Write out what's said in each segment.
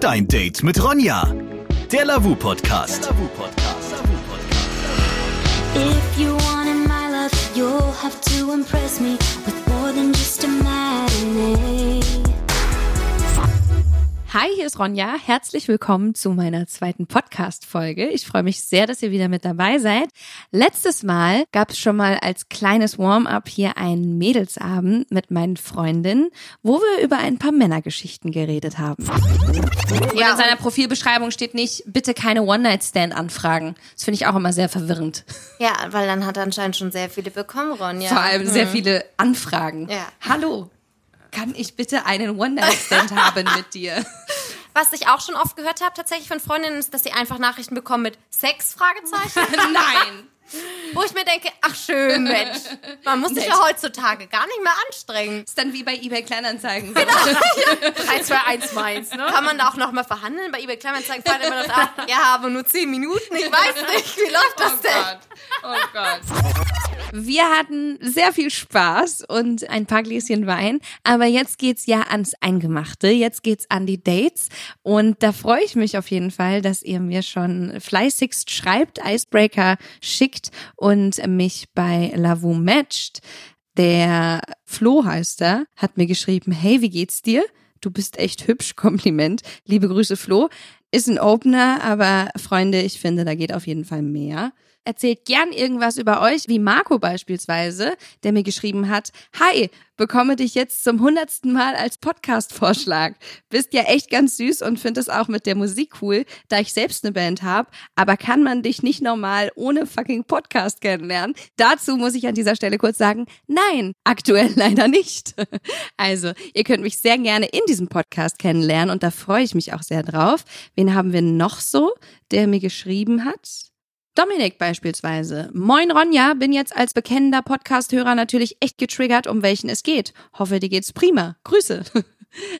Dein Date mit Ronja. Der Lavu Podcast. If you wanted my love, you'll have to impress me with more than just a matinee. Hi, hier ist Ronja. Herzlich willkommen zu meiner zweiten Podcast-Folge. Ich freue mich sehr, dass ihr wieder mit dabei seid. Letztes Mal gab es schon mal als kleines Warm-up hier einen Mädelsabend mit meinen Freundinnen, wo wir über ein paar Männergeschichten geredet haben. Ja, in seiner Profilbeschreibung steht nicht, bitte keine One-Night-Stand-Anfragen. Das finde ich auch immer sehr verwirrend. Ja, weil dann hat er anscheinend schon sehr viele bekommen, Ronja. Vor allem sehr viele Anfragen. Ja. Hallo, kann ich bitte einen One-Night-Stand haben mit dir? Was ich auch schon oft gehört habe, tatsächlich von Freundinnen, ist, dass sie einfach Nachrichten bekommen mit Sex? Fragezeichen. Nein. Wo ich mir denke, ach schön, Mensch. Man muss sich ja heutzutage gar nicht mehr anstrengen. Ist dann wie bei eBay Kleinanzeigen. 3, 2, 1 meins, ne? Kann man da auch noch mal verhandeln? Bei eBay Kleinanzeigen fallen immer noch ja, aber nur 10 Minuten. Ich weiß nicht, wie läuft das denn? Oh Gott. Wir hatten sehr viel Spaß und ein paar Gläschen Wein, aber jetzt geht's ja ans Eingemachte, jetzt geht's an die Dates und da freue ich mich auf jeden Fall, dass ihr mir schon fleißigst schreibt, Icebreaker schickt und mich bei Lavu matcht. Der Flo heißt er, hat mir geschrieben, hey, wie geht's dir? Du bist echt hübsch, Kompliment. Liebe Grüße, Flo. Ist ein Opener, aber Freunde, ich finde, da geht auf jeden Fall mehr. Erzählt gern irgendwas über euch, wie Marco beispielsweise, der mir geschrieben hat, Hi, bekomme dich jetzt zum hundertsten Mal als Podcast-Vorschlag. Bist ja echt ganz süß und finde es auch mit der Musik cool, da ich selbst eine Band habe, aber kann man dich nicht normal ohne fucking Podcast kennenlernen? Dazu muss ich an dieser Stelle kurz sagen, nein, aktuell leider nicht. Also, ihr könnt mich sehr gerne in diesem Podcast kennenlernen und da freue ich mich auch sehr drauf. Wen haben wir noch so, der mir geschrieben hat? Dominik beispielsweise. Moin Ronja, bin jetzt als bekennender Podcast-Hörer natürlich echt getriggert, um welchen es geht. Hoffe, dir geht's prima. Grüße.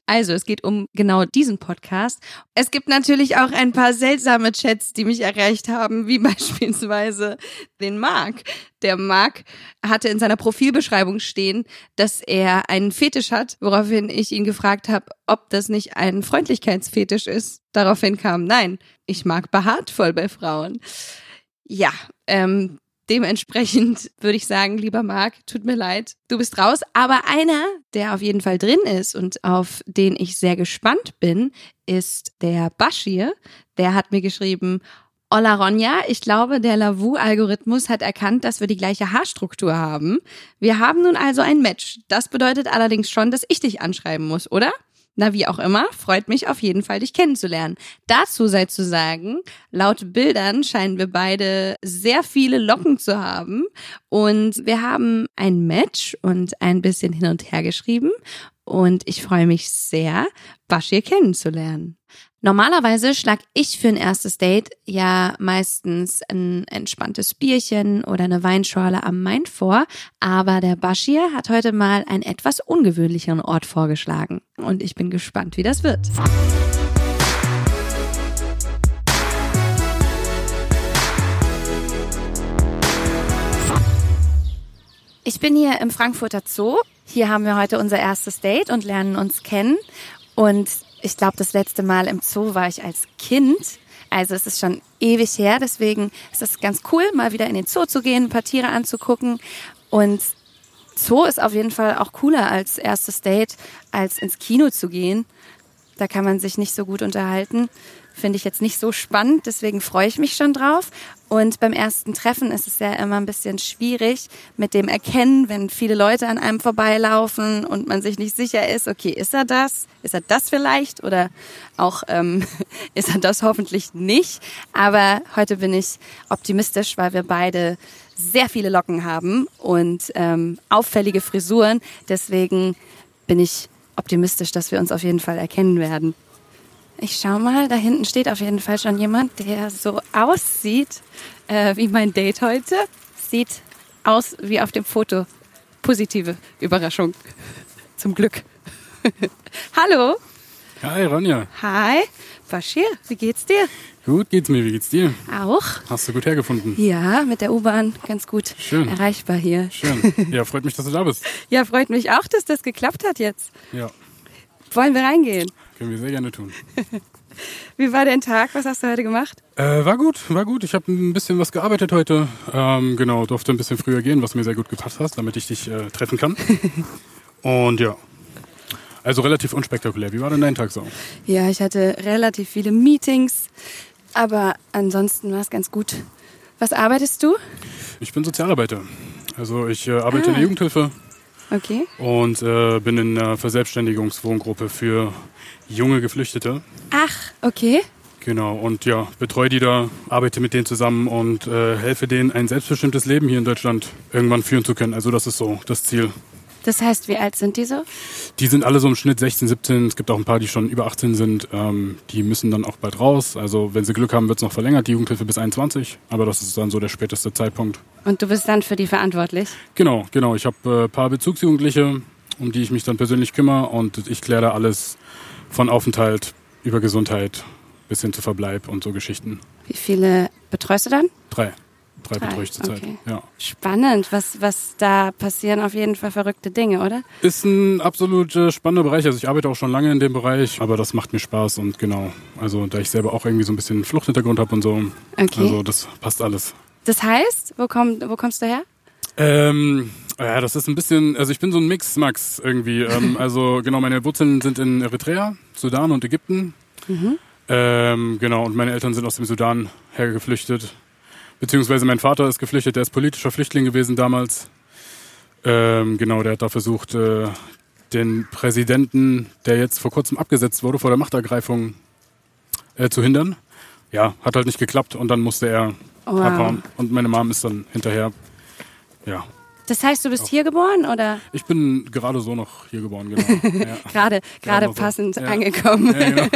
Also, es geht um genau diesen Podcast. Es gibt natürlich auch ein paar seltsame Chats, die mich erreicht haben, wie beispielsweise den Marc. Der Marc hatte in seiner Profilbeschreibung stehen, dass er einen Fetisch hat, woraufhin ich ihn gefragt habe, ob das nicht ein Freundlichkeitsfetisch ist. Daraufhin kam, nein, ich mag behaartvoll bei Frauen. Ja, ähm, dementsprechend würde ich sagen, lieber Marc, tut mir leid, du bist raus. Aber einer, der auf jeden Fall drin ist und auf den ich sehr gespannt bin, ist der Bashir. Der hat mir geschrieben, Hola Ronja, ich glaube, der Lavu-Algorithmus hat erkannt, dass wir die gleiche Haarstruktur haben. Wir haben nun also ein Match. Das bedeutet allerdings schon, dass ich dich anschreiben muss, oder? Na, wie auch immer, freut mich auf jeden Fall, dich kennenzulernen. Dazu sei zu sagen, laut Bildern scheinen wir beide sehr viele Locken zu haben und wir haben ein Match und ein bisschen hin und her geschrieben und ich freue mich sehr, Bashir kennenzulernen. Normalerweise schlag ich für ein erstes Date ja meistens ein entspanntes Bierchen oder eine Weinschorle am Main vor, aber der Bashir hat heute mal einen etwas ungewöhnlicheren Ort vorgeschlagen und ich bin gespannt, wie das wird. Ich bin hier im Frankfurter Zoo. Hier haben wir heute unser erstes Date und lernen uns kennen. Und ich glaube, das letzte Mal im Zoo war ich als Kind. Also es ist schon ewig her. Deswegen ist es ganz cool, mal wieder in den Zoo zu gehen, ein paar Tiere anzugucken. Und Zoo ist auf jeden Fall auch cooler als erstes Date, als ins Kino zu gehen. Da kann man sich nicht so gut unterhalten. Finde ich jetzt nicht so spannend, deswegen freue ich mich schon drauf. Und beim ersten Treffen ist es ja immer ein bisschen schwierig mit dem Erkennen, wenn viele Leute an einem vorbeilaufen und man sich nicht sicher ist, okay, ist er das? Ist er das vielleicht? Oder auch ähm, ist er das hoffentlich nicht? Aber heute bin ich optimistisch, weil wir beide sehr viele Locken haben und ähm, auffällige Frisuren. Deswegen bin ich optimistisch, dass wir uns auf jeden Fall erkennen werden. Ich schau mal, da hinten steht auf jeden Fall schon jemand, der so aussieht äh, wie mein Date heute. Sieht aus wie auf dem Foto. Positive Überraschung. Zum Glück. Hallo. Hi Ronja, Hi. Bashir, wie geht's dir? gut geht's mir, wie geht's dir? Auch? Hast du gut hergefunden? Ja, mit der U-Bahn ganz gut Schön. erreichbar hier. Schön. Ja, freut mich, dass du da bist. Ja, freut mich auch, dass das geklappt hat jetzt. Ja, Wollen wir reingehen? Können wir sehr gerne tun. Wie war dein Tag? Was hast du heute gemacht? Äh, war gut, war gut. Ich habe ein bisschen was gearbeitet heute. Ähm, genau, durfte ein bisschen früher gehen, was mir sehr gut gepasst hat, damit ich dich äh, treffen kann. Und ja, also relativ unspektakulär. Wie war denn dein Tag so? Ja, ich hatte relativ viele Meetings, aber ansonsten war es ganz gut. Was arbeitest du? Ich bin Sozialarbeiter. Also ich äh, arbeite in der Jugendhilfe Okay. und äh, bin in einer Verselbstständigungswohngruppe für junge Geflüchtete. Ach, okay. Genau, und ja, betreue die da, arbeite mit denen zusammen und äh, helfe denen, ein selbstbestimmtes Leben hier in Deutschland irgendwann führen zu können. Also das ist so das Ziel. Das heißt, wie alt sind die so? Die sind alle so im Schnitt 16, 17. Es gibt auch ein paar, die schon über 18 sind. Ähm, die müssen dann auch bald raus. Also wenn sie Glück haben, wird es noch verlängert, die Jugendhilfe bis 21. Aber das ist dann so der späteste Zeitpunkt. Und du bist dann für die verantwortlich? Genau, genau. Ich habe äh, ein paar Bezugsjugendliche, um die ich mich dann persönlich kümmere. Und ich kläre da alles von Aufenthalt über Gesundheit bis hin zu Verbleib und so Geschichten. Wie viele betreust du dann? Drei. Drei, Drei, betreue ich zurzeit. okay. Ja. Spannend, was, was da passieren, auf jeden Fall verrückte Dinge, oder? Ist ein absolut äh, spannender Bereich. Also ich arbeite auch schon lange in dem Bereich, aber das macht mir Spaß und genau. Also da ich selber auch irgendwie so ein bisschen Fluchthintergrund habe und so. Okay. Also das passt alles. Das heißt, wo, komm, wo kommst du her? Ähm, ja, das ist ein bisschen, also ich bin so ein Mix, Max, irgendwie. Ähm, also genau, meine Wurzeln sind in Eritrea, Sudan und Ägypten. Ähm, genau, und meine Eltern sind aus dem Sudan hergeflüchtet. Beziehungsweise mein Vater ist geflüchtet, der ist politischer Flüchtling gewesen damals. Ähm, genau, der hat da versucht, äh, den Präsidenten, der jetzt vor kurzem abgesetzt wurde, vor der Machtergreifung äh, zu hindern. Ja, hat halt nicht geklappt und dann musste er Wow. abhauen. Und meine Mom ist dann hinterher, ja. Das heißt, du bist hier geboren oder Ich bin gerade so noch hier geboren, genau. Ja. gerade, gerade so. passend Ja. angekommen? Ja, genau.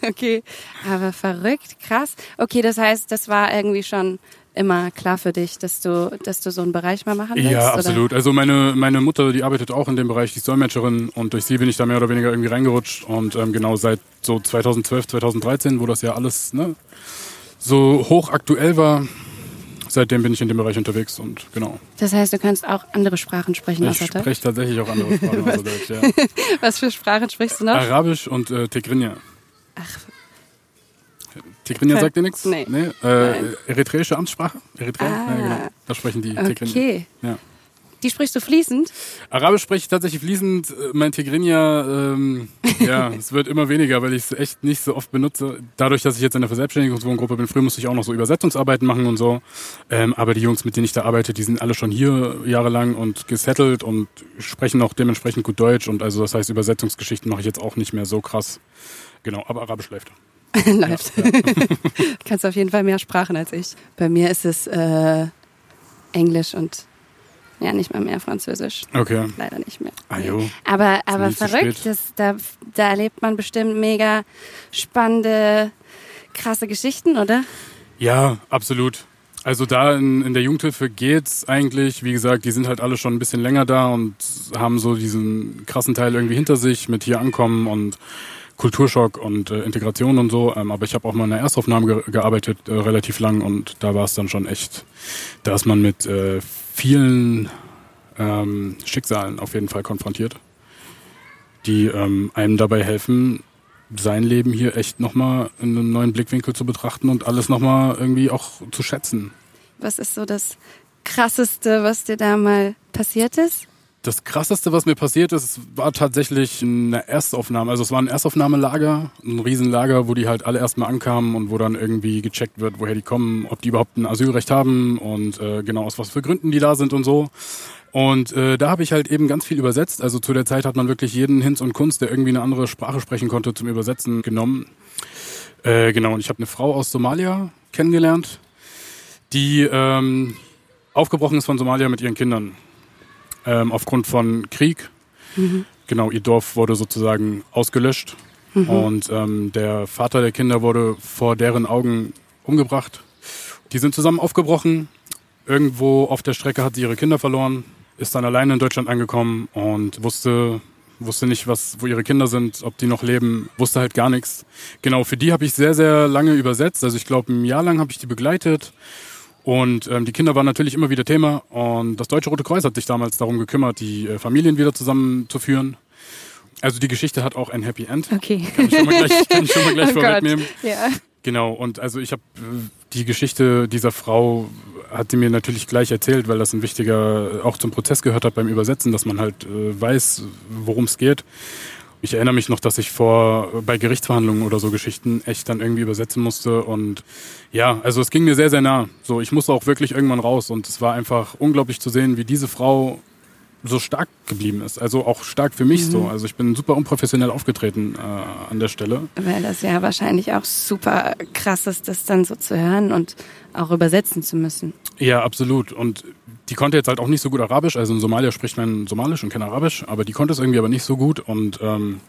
Okay, aber verrückt, krass. Okay, das heißt, das war irgendwie schon immer klar für dich, dass du, dass du so einen Bereich mal machen willst? Ja, oder? absolut. Also meine, meine Mutter, die arbeitet auch in dem Bereich, die ist Dolmetscherin und durch sie bin ich da mehr oder weniger irgendwie reingerutscht und ähm, genau seit so 2012, 2013, wo das ja alles ne, so hochaktuell war, seitdem bin ich in dem Bereich unterwegs und genau. Das heißt, du kannst auch andere Sprachen sprechen Ich außer Deutsch? spreche tatsächlich auch andere Sprachen außer Deutsch, ja. Was für Sprachen sprichst du noch? Arabisch und äh, Tigrinya. Ach, Tigrinya sagt dir nichts? Nee. Äh, Nein. eritreische Amtssprache? Eritrea? Ah. Ja, genau. Da sprechen die Tigrinya. okay. Ja. Die sprichst du fließend? Arabisch spreche ich tatsächlich fließend. Äh, Mein Tigrinya, ähm, ja, es wird immer weniger, weil ich es echt nicht so oft benutze. Dadurch, dass ich jetzt in der Verselbstständigungswohngruppe bin, früher musste ich auch noch so Übersetzungsarbeiten machen und so. Ähm, aber die Jungs, mit denen ich da arbeite, die sind alle schon hier jahrelang und gesettelt und sprechen auch dementsprechend gut Deutsch. Und also das heißt, Übersetzungsgeschichten mache ich jetzt auch nicht mehr so krass. Genau, aber Arabisch läuft. Läuft. kannst auf jeden Fall mehr Sprachen als ich. Bei mir ist es äh, Englisch und ja, nicht mal mehr Französisch. Okay. Leider nicht mehr. Ah, jo. Aber, aber verrückt, das, da, da erlebt man bestimmt mega spannende, krasse Geschichten, oder? Ja, absolut. Also da in, in der Jugendhilfe geht's eigentlich, wie gesagt, die sind halt alle schon ein bisschen länger da und haben so diesen krassen Teil irgendwie hinter sich mit hier ankommen und Kulturschock und äh, Integration und so. Ähm, aber ich habe auch mal in der Erstaufnahme ge gearbeitet, äh, relativ lang und da war es dann schon echt, da ist man mit äh, vielen ähm, Schicksalen auf jeden Fall konfrontiert, die ähm, einem dabei helfen, sein Leben hier echt nochmal in einem neuen Blickwinkel zu betrachten und alles nochmal irgendwie auch zu schätzen. Was ist so das Krasseste, was dir da mal passiert ist? Das krasseste, was mir passiert ist, war tatsächlich eine Erstaufnahme. Also es war ein Erstaufnahmelager, ein Riesenlager, wo die halt alle erstmal ankamen und wo dann irgendwie gecheckt wird, woher die kommen, ob die überhaupt ein Asylrecht haben und äh, genau aus was für Gründen die da sind und so. Und äh, da habe ich halt eben ganz viel übersetzt. Also zu der Zeit hat man wirklich jeden Hinz und Kunst, der irgendwie eine andere Sprache sprechen konnte, zum Übersetzen genommen. Äh, genau, und ich habe eine Frau aus Somalia kennengelernt, die ähm, aufgebrochen ist von Somalia mit ihren Kindern ähm, aufgrund von Krieg. Genau, ihr Dorf wurde sozusagen ausgelöscht und ähm, der Vater der Kinder wurde vor deren Augen umgebracht. Die sind zusammen aufgebrochen. Irgendwo auf der Strecke hat sie ihre Kinder verloren, ist dann alleine in Deutschland angekommen und wusste wusste nicht, was, wo ihre Kinder sind, ob die noch leben, wusste halt gar nichts. Genau, für die habe ich sehr, sehr lange übersetzt. Also ich glaube, ein Jahr lang habe ich die begleitet. Und ähm, die Kinder waren natürlich immer wieder Thema. Und das Deutsche Rote Kreuz hat sich damals darum gekümmert, die äh, Familien wieder zusammenzuführen. Also die Geschichte hat auch ein Happy End. Okay. Kann ich schon mal gleich, kann ich schon mal gleich Oh vorwegnehmen. Ja. Genau, und also ich habe die Geschichte dieser Frau hat sie mir natürlich gleich erzählt, weil das ein wichtiger, auch zum Prozess gehört hat beim Übersetzen, dass man halt äh, weiß, worum es geht. Ich erinnere mich noch, dass ich vor bei Gerichtsverhandlungen oder so Geschichten echt dann irgendwie übersetzen musste und ja, also es ging mir sehr sehr nah. So, ich musste auch wirklich irgendwann raus und es war einfach unglaublich zu sehen, wie diese Frau so stark geblieben ist. Also auch stark für mich so. Also ich bin super unprofessionell aufgetreten äh, an der Stelle. Weil das ja wahrscheinlich auch super krass ist, das dann so zu hören und auch übersetzen zu müssen. Ja, absolut. Und die konnte jetzt halt auch nicht so gut Arabisch. Also in Somalia spricht man Somalisch und kein Arabisch, aber die konnte es irgendwie aber nicht so gut. Und ähm,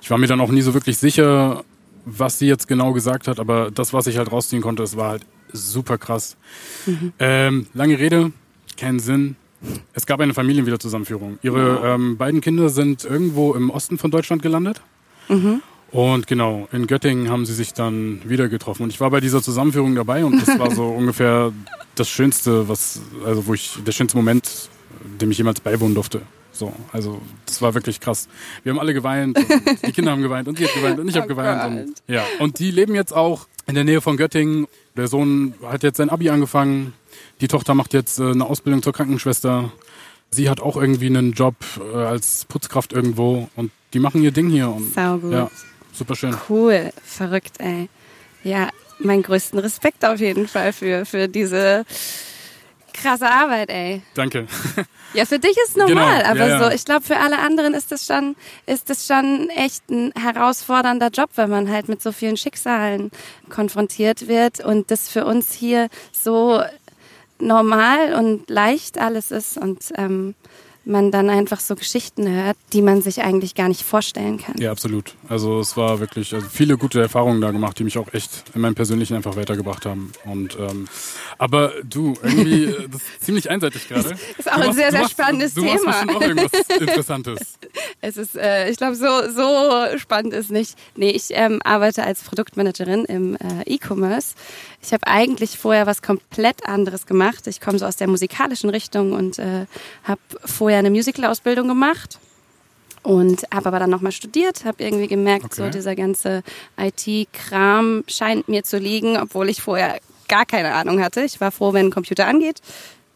ich war mir dann auch nie so wirklich sicher, was sie jetzt genau gesagt hat. Aber das, was ich halt rausziehen konnte, es war halt super krass. Ähm, lange Rede, keinen Sinn. Es gab eine Familienwiederzusammenführung. Ihre ähm, beiden Kinder sind irgendwo im Osten von Deutschland gelandet. Und genau, in Göttingen haben sie sich dann wieder getroffen. Und ich war bei dieser Zusammenführung dabei und das war so ungefähr das Schönste, was, also wo ich, der schönste Moment, dem ich jemals beiwohnen durfte. So, also das war wirklich krass. Wir haben alle geweint, die Kinder haben geweint und sie hat geweint und ich habe Oh geweint. Und, ja, und die leben jetzt auch in der Nähe von Göttingen. Der Sohn hat jetzt sein Abi angefangen. Die Tochter macht jetzt äh, eine Ausbildung zur Krankenschwester. Sie hat auch irgendwie einen Job äh, als Putzkraft irgendwo und die machen ihr Ding hier. Und, Saugut. Ja, super schön. Cool, verrückt, ey. Ja, meinen größten Respekt auf jeden Fall für, für diese krasse Arbeit, ey. Danke. Ja, für dich ist normal, Genau, aber ja, ja. so, ich glaube, für alle anderen ist das schon, ist das schon echt ein herausfordernder Job, wenn man halt mit so vielen Schicksalen konfrontiert wird und das für uns hier so normal und leicht alles ist und ähm, man dann einfach so Geschichten hört, die man sich eigentlich gar nicht vorstellen kann. Ja, absolut. Also es war wirklich also viele gute Erfahrungen da gemacht, die mich auch echt in meinem Persönlichen einfach weitergebracht haben. Und ähm, aber du, irgendwie, äh, das ist ziemlich einseitig gerade. Ist auch Du ein machst- sehr, sehr machst- spannendes du machst Thema. bestimmt auch irgendwas Interessantes. Es ist, äh, ich glaube, so, so spannend ist nicht. Nee, ich ähm, arbeite als Produktmanagerin im äh, E-Commerce. Ich habe eigentlich vorher was komplett anderes gemacht. Ich komme so aus der musikalischen Richtung und äh, habe vorher eine Musical-Ausbildung gemacht. Und habe aber dann nochmal studiert, habe irgendwie gemerkt, so Okay. dieser ganze IT-Kram scheint mir zu liegen, obwohl ich vorher gar keine Ahnung hatte. Ich war froh, wenn ein Computer angeht,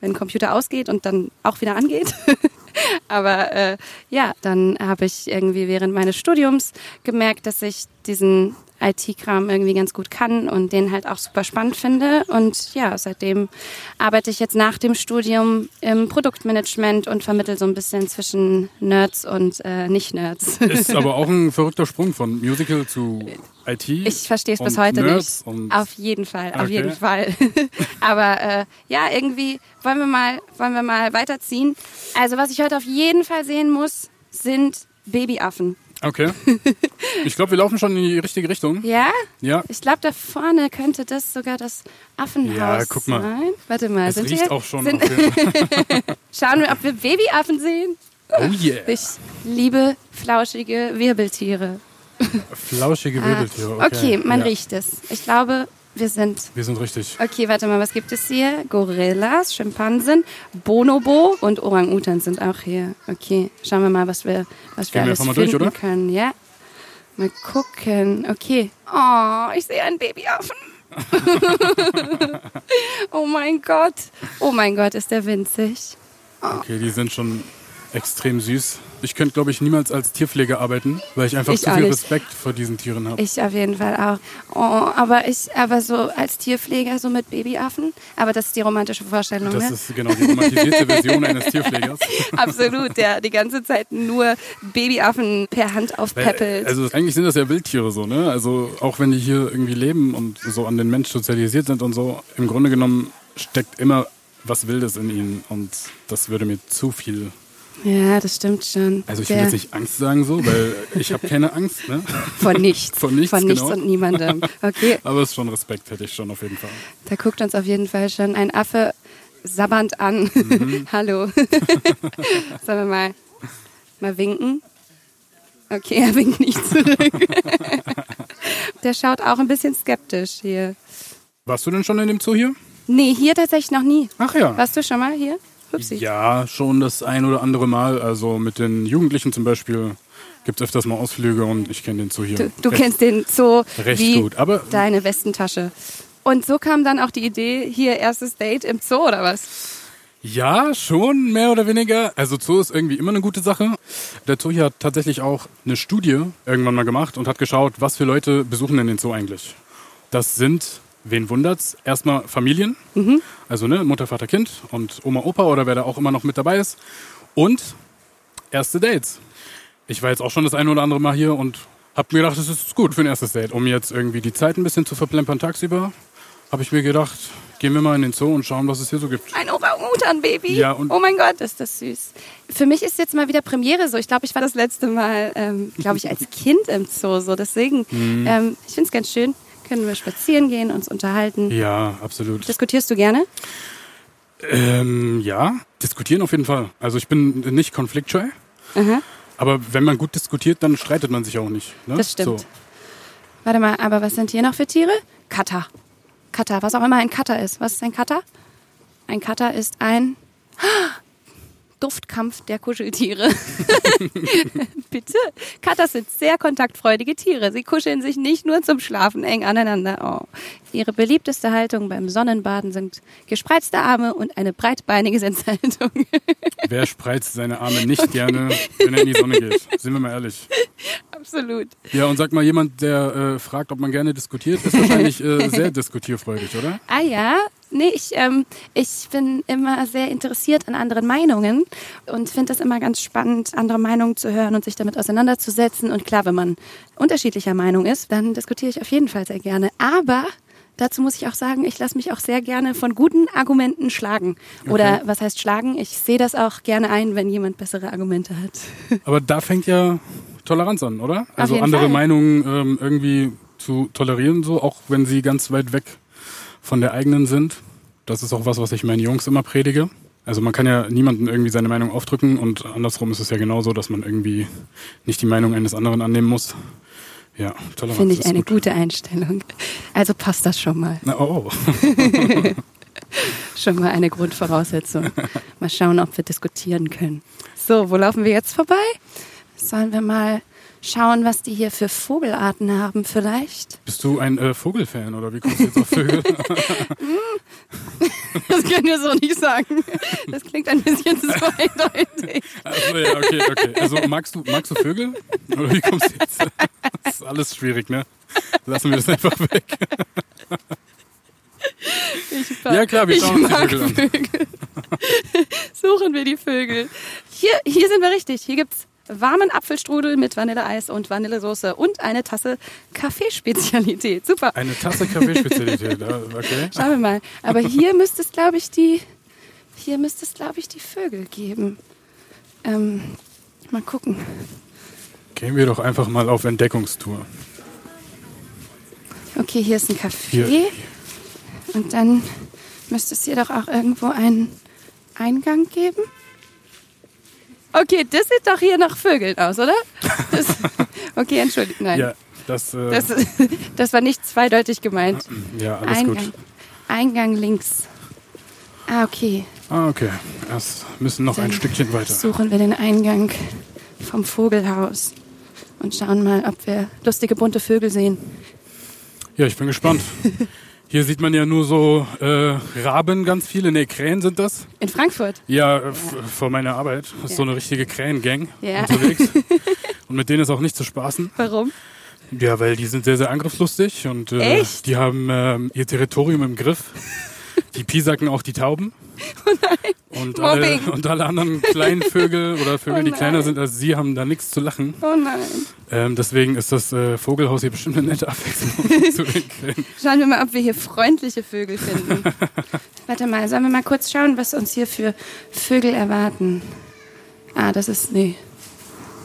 wenn ein Computer ausgeht und dann auch wieder angeht. Aber äh, ja, dann habe ich irgendwie während meines Studiums gemerkt, dass ich diesen IT-Kram irgendwie ganz gut kann und den halt auch super spannend finde. Und ja, seitdem arbeite ich jetzt nach dem Studium im Produktmanagement und vermittel so ein bisschen zwischen Nerds und äh, Nicht-Nerds. Ist aber auch ein verrückter Sprung von Musical zu IT. Ich verstehe es bis heute Nerds nicht. Auf jeden Fall, auf Okay. jeden Fall. Aber äh, ja, irgendwie wollen wir mal, wollen wir mal weiterziehen. Also was ich heute auf jeden Fall sehen muss, sind Babyaffen. Okay. Ich glaube, wir laufen schon in die richtige Richtung. Ja? Ja. Ich glaube, da vorne könnte das sogar das Affenhaus Ja, guck mal. sein. Warte mal, Es sind riecht wir, auch schon. Sind, schauen wir, ob wir Babyaffen sehen. Oh yeah. Ich liebe flauschige Wirbeltiere. Flauschige Ah, Wirbeltiere. okay, man ja. riecht es. Ich glaube, wir sind Wir sind richtig. Okay, warte mal, was gibt es hier? Gorillas, Schimpansen, Bonobo und Orang-Utan sind auch hier. Okay, schauen wir mal, was wir, was wir Gehen wir alles mal finden durch, oder? können. Ja, mal gucken. Okay. Oh, ich sehe einen Babyaffen. oh mein Gott. Oh mein Gott, ist der winzig. Okay, die sind schon extrem süß. Ich könnte, glaube ich, niemals als Tierpfleger arbeiten, weil ich einfach Ich zu viel. Respekt vor diesen Tieren habe. Ich auf jeden Fall auch. Oh, aber ich, aber so als Tierpfleger, so mit Babyaffen. Aber das ist die romantische Vorstellung, Das ne? ist genau die romantisierte Version eines Tierpflegers. Absolut, der die ganze Zeit nur Babyaffen per Hand aufpäppelt. also eigentlich sind das ja Wildtiere so, ne? Also auch wenn die hier irgendwie leben und so an den Mensch sozialisiert sind und so, im Grunde genommen steckt immer was Wildes in ihnen und das würde mir zu viel. Ja, das stimmt schon. Also ich will jetzt nicht Angst sagen so, weil ich habe keine Angst, ne? Von nichts. Von nichts, Von nichts genau. und niemandem. Okay, Aber es ist schon Respekt hätte ich schon auf jeden Fall. da guckt uns auf jeden Fall schon ein Affe sabbernd an. Mhm. Hallo. Sollen wir mal, mal winken? Okay, er winkt nicht zurück. Der schaut auch ein bisschen skeptisch hier. Warst du denn schon in dem Zoo hier? Nee, hier tatsächlich noch nie. Ach ja. Warst du schon mal hier? Hupsi. Ja, schon das ein oder andere Mal. Also mit den Jugendlichen zum Beispiel Gibt's öfters mal Ausflüge und ich kenne den Zoo hier. Du, du recht, kennst den Zoo recht wie gut. Aber deine Westentasche. Und so kam dann auch die Idee, hier erstes Date im Zoo oder was? Ja, schon, mehr oder weniger. Also Zoo ist irgendwie immer eine gute Sache. Der Zoo hier hat tatsächlich auch eine Studie irgendwann mal gemacht und hat geschaut, was für Leute besuchen denn den Zoo eigentlich. Das sind, wen wundert's, erstmal Familien. Also ne, Mutter, Vater, Kind und Oma, Opa oder wer da auch immer noch mit dabei ist. Und erste Dates. Ich war jetzt auch schon das eine oder andere Mal hier und hab mir gedacht, das ist gut für ein erstes Date. Um jetzt irgendwie die Zeit ein bisschen zu verplempern tagsüber, habe ich mir gedacht, gehen wir mal in den Zoo und schauen, was es hier so gibt. Ein Orang-Utan-Baby. Ja, und- oh mein Gott, ist das süß. Für mich ist jetzt mal wieder Premiere so. Ich glaube, ich war das letzte Mal, ähm, glaube ich, als Kind im Zoo. So. Deswegen, Mhm. ähm, ich finde es ganz schön. Können wir spazieren gehen, uns unterhalten. Ja, absolut. Diskutierst du gerne? Ähm, ja, diskutieren auf jeden Fall. Also ich bin nicht konfliktscheu. Aha. Aber wenn man gut diskutiert, dann streitet man sich auch nicht. Ne? Das stimmt. So. Warte mal, aber was sind hier noch für Tiere? Cutter. Cutter, was auch immer ein Cutter ist. Was ist ein Cutter? Ein Cutter ist ein Duftkampf der Kuscheltiere. Bitte. Cutters sind sehr kontaktfreudige Tiere. Sie kuscheln sich nicht nur zum Schlafen eng aneinander. Oh. Ihre beliebteste Haltung beim Sonnenbaden sind gespreizte Arme und eine breitbeinige Sitzhaltung. Wer spreizt seine Arme nicht gerne, wenn er in die Sonne geht? Sind wir mal ehrlich. Absolut. Ja, und sag mal, jemand, der äh, fragt, ob man gerne diskutiert, ist wahrscheinlich äh, sehr diskutierfreudig, oder? Ah ja, nee, ich, ähm, ich bin immer sehr interessiert an anderen Meinungen und finde das immer ganz spannend, andere Meinungen zu hören und sich damit auseinanderzusetzen. Und klar, wenn man unterschiedlicher Meinung ist, dann diskutiere ich auf jeden Fall sehr gerne. Aber dazu muss ich auch sagen, ich lasse mich auch sehr gerne von guten Argumenten schlagen. Oder was heißt schlagen? Ich sehe das auch gerne ein, wenn jemand bessere Argumente hat. Aber da fängt ja Toleranz an, oder? Also andere Fall. Meinungen ähm, irgendwie zu tolerieren, so, auch wenn sie ganz weit weg von der eigenen sind. Das ist auch was, was ich meinen Jungs immer predige. Also man kann ja niemandem irgendwie seine Meinung aufdrücken und andersrum ist es ja genauso, dass man irgendwie nicht die Meinung eines anderen annehmen muss. Ja, Toleranz Finde ich eine gut. gute Einstellung. Also passt das schon mal. Na, oh, oh. Schon mal eine Grundvoraussetzung. Mal schauen, ob wir diskutieren können. So, wo laufen wir jetzt vorbei? Sollen wir mal schauen, was die hier für Vogelarten haben vielleicht? Bist du ein äh, Vogelfan oder wie kommst du jetzt auf Vögel? Das können wir so nicht sagen. Das klingt ein bisschen zu eindeutig. Also, ja, okay, okay. Also magst du, magst du Vögel? Oder wie kommst du jetzt? Das ist alles schwierig, ne? Lassen wir das einfach weg. Ja klar, wir Ich schauen uns die Vögel an. Vögel. Suchen wir die Vögel. Hier, hier sind wir richtig. Hier gibt's warmen Apfelstrudel mit Vanilleeis und Vanillesoße und eine Tasse Kaffeespezialität. Super. Eine Tasse Kaffeespezialität, ja, okay. Schauen wir mal. Aber hier müsste es, glaube ich, die, hier müsste es, glaube ich, die Vögel geben. Ähm, mal gucken. Gehen wir doch einfach mal auf Entdeckungstour. Okay, hier ist ein Café. Hier. Und dann müsste es hier doch auch irgendwo einen Eingang geben. Okay, das sieht doch hier nach Vögeln aus, oder? Das, okay, entschuldigt, nein. Ja, das, äh, Das, das war nicht zweideutig gemeint. ja, alles Eingang. gut. Eingang links. Ah, okay. Ah, okay. Erst müssen noch ein Dann Stückchen weiter. Suchen wir den Eingang vom Vogelhaus und schauen mal, ob wir lustige bunte Vögel sehen. Ja, ich bin gespannt. Hier sieht man ja nur so äh, Raben, ganz viele. Ne, Krähen sind das. In Frankfurt. Ja, äh, f- vor meiner Arbeit. Das ist so eine richtige Krähengang Ja. unterwegs. Und mit denen ist auch nicht zu spaßen. Warum? Ja, weil die sind sehr, sehr angriffslustig und äh, die haben ähm, ihr Territorium im Griff. Die piesacken auch die Tauben. Und alle, und alle anderen kleinen Vögel oder Vögel, Oh die nein. kleiner sind als sie, haben da nichts zu lachen. Oh nein. Ähm, deswegen ist das äh, Vogelhaus hier bestimmt eine nette Abwechslung zu den. Schauen wir mal, ob wir hier freundliche Vögel finden. Warte mal, sollen wir mal kurz schauen, was uns hier für Vögel erwarten? Ah, das ist, nee.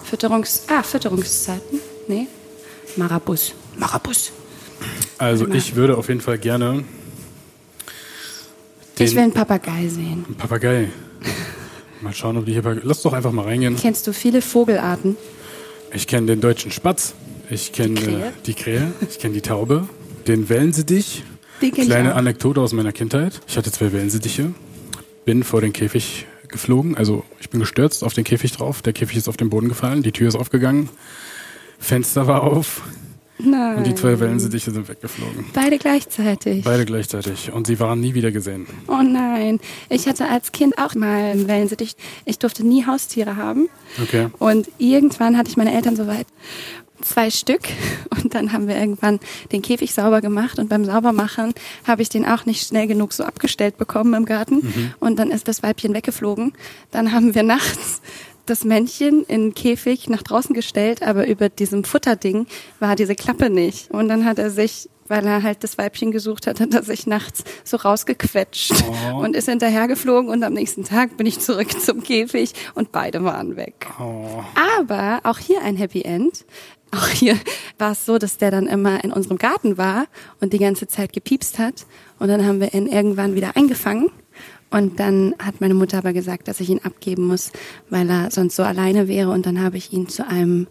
Fütterungs... Ah, Fütterungszeiten? Nee. Marabus. Marabus. Also ich würde auf jeden Fall gerne den Ich will einen Papagei sehen. Papagei. Mal schauen, ob die hier... Lass doch einfach mal reingehen. Kennst du viele Vogelarten? Ich kenne den deutschen Spatz. Ich kenne Die Krähe? äh, die Krähe. Ich kenne die Taube. Den Den kenn ich Kleine. Anekdote aus meiner Kindheit. Ich hatte zwei Wellensittiche. Bin vor den Käfig weggeflogen. Also ich bin gestürzt auf den Käfig drauf. Der Käfig ist auf den Boden gefallen. Die Tür ist aufgegangen. Fenster war auf. Nein. Und die zwei Wellensittiche sind weggeflogen. Beide gleichzeitig. Beide gleichzeitig. Und sie waren nie wieder gesehen. Oh nein. Ich hatte als Kind auch mal einen Wellensittich. Ich durfte nie Haustiere haben. Okay. Und irgendwann hatte ich meine Eltern soweit. Zwei Stück. Und dann haben wir irgendwann den Käfig sauber gemacht. Und beim Saubermachen habe ich den auch nicht schnell genug so abgestellt bekommen im Garten. Und dann ist das Weibchen weggeflogen. Dann haben wir nachts das Männchen in den Käfig nach draußen gestellt, aber über diesem Futterding war diese Klappe nicht. Und dann hat er sich weil er halt das Weibchen gesucht hat, hat er sich nachts so rausgequetscht Oh. und ist hinterhergeflogen und am nächsten Tag bin ich zurück zum Käfig und beide waren weg. Oh. Aber auch hier ein Happy End. Auch hier war es so, dass der dann immer in unserem Garten war und die ganze Zeit gepiepst hat. Und dann haben wir ihn irgendwann wieder eingefangen. Und dann hat meine Mutter aber gesagt, dass ich ihn abgeben muss, weil er sonst so alleine wäre. Und dann habe ich ihn zu einem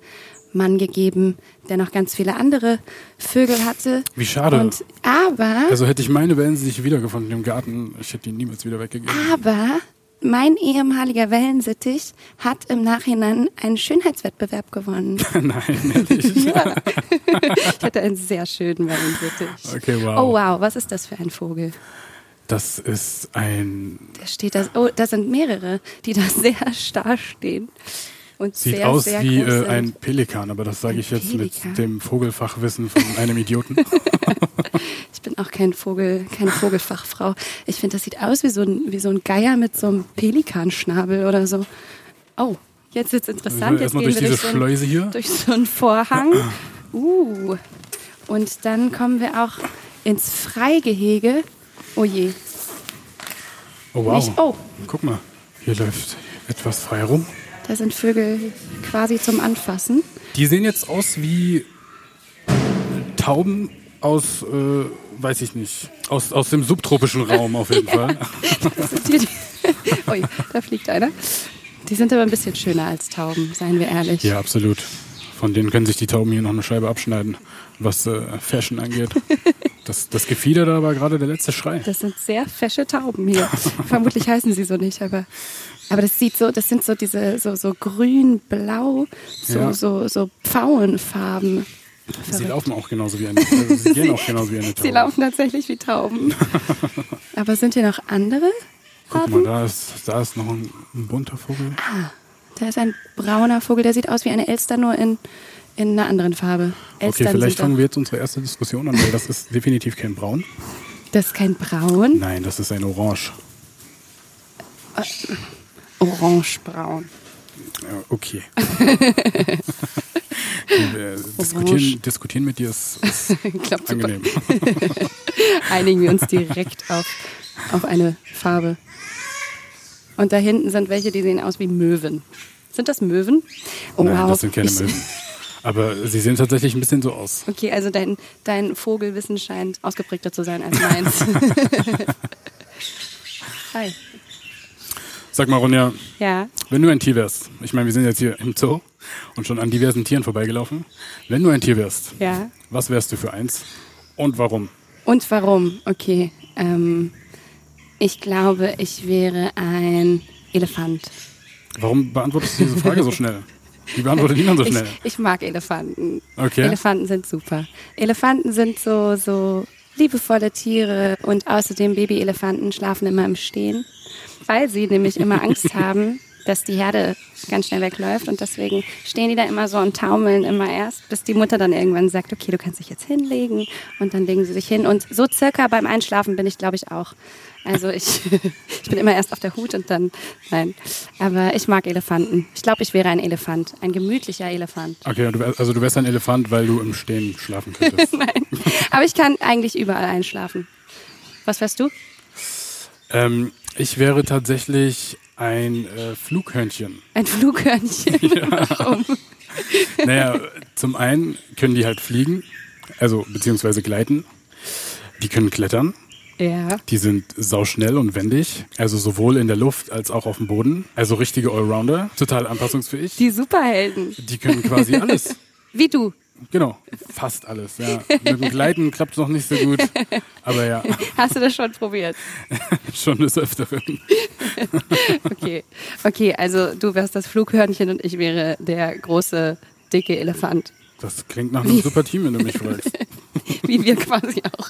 Mann gegeben, der noch ganz viele andere Vögel hatte. Wie schade. Und aber, Also hätte ich meine Wellensittich wiedergefunden im Garten, ich hätte die niemals wieder weggegeben. aber mein ehemaliger Wellensittich hat im Nachhinein einen Schönheitswettbewerb gewonnen. Nein, ehrlich. Ja. ich hatte einen sehr schönen Wellensittich. Okay, wow. Oh wow, was ist das für ein Vogel? Das ist ein. Der steht da. Oh, da sind mehrere, die da sehr starr stehen. Und Sieht sehr, aus sehr wie äh, ein Pelikan, aber das sage Ein ich jetzt Pelikan? mit dem Vogelfachwissen von einem Idioten. Ich bin auch kein Vogel, keine Vogelfachfrau. Ich finde, das sieht aus wie so, ein, wie so ein Geier mit so einem Pelikanschnabel oder so. Oh, jetzt wird's interessant. Jetzt Erstmal gehen durch wir diese durch so, hier. durch so einen Vorhang. Uh. Und dann kommen wir auch ins Freigehege. Oh je. Oh wow. Nicht, oh, Guck mal, hier läuft etwas frei rum. da sind Vögel quasi zum Anfassen. Die sehen jetzt aus wie Tauben aus, äh, weiß ich nicht, aus, aus dem subtropischen Raum auf jeden Fall. Die, die, ui, da fliegt einer. Die sind aber ein bisschen schöner als Tauben, seien wir ehrlich. Ja, absolut. Von denen können sich die Tauben hier noch eine Scheibe abschneiden, was äh, Fashion angeht. Das, das Gefieder da war gerade der letzte Schrei. Das sind sehr fesche Tauben hier. Vermutlich heißen sie so nicht, aber, aber das sieht so, das sind so diese, so, so grün, blau, so, Ja. so, so Pfauenfarben. Sie Verrückt. laufen auch genauso wie eine, also sie gehen auch genauso wie eine Taube. Sie laufen tatsächlich wie Tauben. aber sind hier noch andere? Guck mal, da ist, da ist noch ein, ein bunter Vogel. Da ist ein brauner Vogel, der sieht aus wie eine Elster, nur in, in einer anderen Farbe. Okay, Elstern vielleicht sind fangen wir jetzt unsere erste Diskussion an, weil das ist definitiv kein Braun. Das ist kein Braun, Nein, das ist ein Orange. orangebraun. Ja, okay. Okay, wir diskutieren, diskutieren mit dir ist, ist Klappt angenehm. Einigen wir uns direkt auf, auf eine Farbe. Und da hinten sind welche, die sehen aus wie Möwen. Sind das Möwen? Oh, Nein, wow. das sind keine Ich- Möwen. Aber sie sehen tatsächlich ein bisschen so aus. Okay, also dein, dein Vogelwissen scheint ausgeprägter zu sein als meins. Hi. Sag mal, Ronja, Ja. wenn du ein Tier wärst, ich meine, wir sind jetzt hier im Zoo und schon an diversen Tieren vorbeigelaufen. Wenn du ein Tier wärst, Ja. was wärst du für eins und warum? Und warum? Okay. Ähm, ich glaube, ich wäre ein Elefant. Warum beantwortest du diese Frage so schnell? Wie beantwortet niemand so schnell? Ich, ich mag Elefanten. Okay. Elefanten sind super. Elefanten sind so, so liebevolle Tiere und außerdem Babyelefanten schlafen immer im Stehen, weil sie nämlich immer Angst haben, dass die Herde ganz schnell wegläuft und deswegen stehen die da immer so und taumeln immer erst, bis die Mutter dann irgendwann sagt, okay, du kannst dich jetzt hinlegen und dann legen sie sich hin und so circa beim Einschlafen bin ich, glaube ich, auch. Also ich, ich bin immer erst auf der Hut und dann, nein. Aber ich mag Elefanten. Ich glaube, ich wäre ein Elefant, ein gemütlicher Elefant. Okay, also du wärst ein Elefant, weil du im Stehen schlafen könntest. Nein. Aber ich kann eigentlich überall einschlafen. Was wärst du? ähm, ich wäre tatsächlich ein äh, Flughörnchen. Ein Flughörnchen. Warum? Naja, zum einen können die halt fliegen, also beziehungsweise gleiten. Die können klettern. Ja. Die sind sauschnell und wendig, also sowohl in der Luft als auch auf dem Boden. Also richtige Allrounder, total anpassungsfähig. Die Superhelden. Die können quasi alles. Wie du. Genau, fast alles. Ja. Mit dem Gleiten klappt es noch nicht so gut, aber ja, Hast du das schon probiert? schon des Öfteren. Okay. Okay, also du wärst das Flughörnchen und ich wäre der große, dicke Elefant. Das klingt nach einem super Team, wenn du mich fragst. Wie wir quasi auch.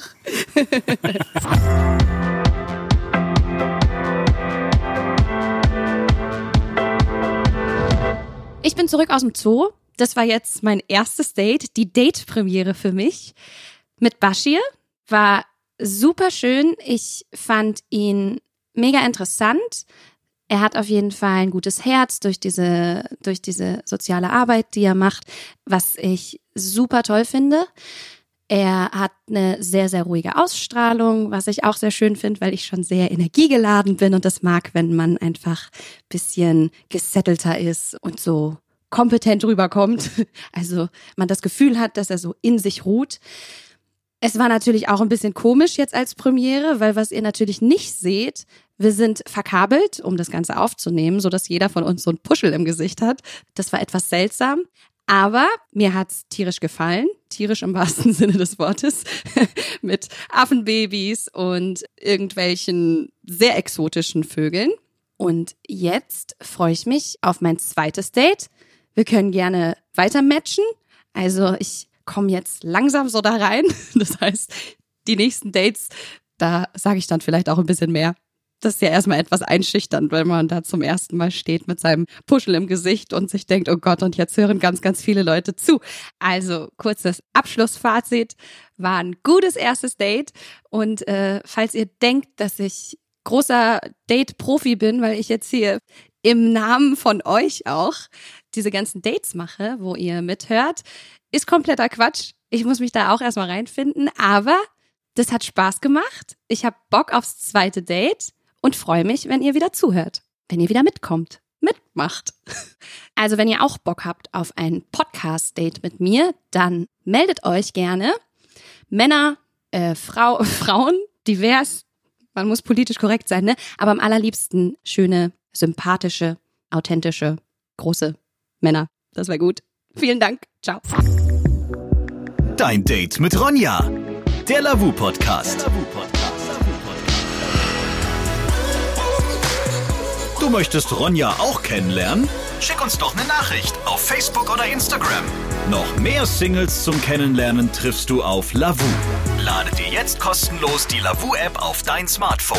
Zurück aus dem Zoo. Das war jetzt mein erstes Date, die Date-Premiere für mich mit Bashir. War super schön. Ich fand ihn mega interessant. Er hat auf jeden Fall ein gutes Herz durch diese, durch diese soziale Arbeit, die er macht, was ich super toll finde. Er hat eine sehr, sehr ruhige Ausstrahlung, was ich auch sehr schön finde, weil ich schon sehr energiegeladen bin und das mag, wenn man einfach bisschen gesettelter ist und so kompetent rüberkommt. Also man das Gefühl hat, dass er so in sich ruht. Es war natürlich auch ein bisschen komisch jetzt als Premiere, weil was ihr natürlich nicht seht, wir sind verkabelt, um das Ganze aufzunehmen, so dass jeder von uns so ein Puschel im Gesicht hat. Das war etwas seltsam. Aber mir hat's tierisch gefallen, tierisch im wahrsten Sinne des Wortes, mit Affenbabys und irgendwelchen sehr exotischen Vögeln. Und jetzt freue ich mich auf mein zweites Date. Wir können gerne weiter matchen. Also ich komme jetzt langsam so da rein. Das heißt, die nächsten Dates, da sage ich dann vielleicht auch ein bisschen mehr. Das ist ja erstmal etwas einschüchternd, wenn man da zum ersten Mal steht mit seinem Puschel im Gesicht und sich denkt, oh Gott, und jetzt hören ganz, ganz viele Leute zu. Also kurzes Abschlussfazit, war ein gutes erstes Date. Und äh, falls ihr denkt, dass ich großer Date-Profi bin, weil ich jetzt hier im Namen von euch auch diese ganzen Dates mache, wo ihr mithört, ist kompletter Quatsch. Ich muss mich da auch erstmal reinfinden, aber das hat Spaß gemacht. Ich habe Bock aufs zweite Date und freue mich, wenn ihr wieder zuhört, wenn ihr wieder mitkommt, mitmacht. Also wenn ihr auch Bock habt auf ein Podcast-Date mit mir, dann meldet euch gerne. Männer, äh, Frau, Frauen, divers, man muss politisch korrekt sein, ne? Aber am allerliebsten schöne, sympathische, authentische, große Männer. Das wäre gut. Vielen Dank. Ciao. Dein Date mit Ronja. Der Lavu Podcast. Du möchtest Ronja auch kennenlernen? Schick uns doch eine Nachricht auf Facebook oder Instagram. Noch mehr Singles zum Kennenlernen triffst du auf Lavu. Lade dir jetzt kostenlos die Lavu App auf dein Smartphone.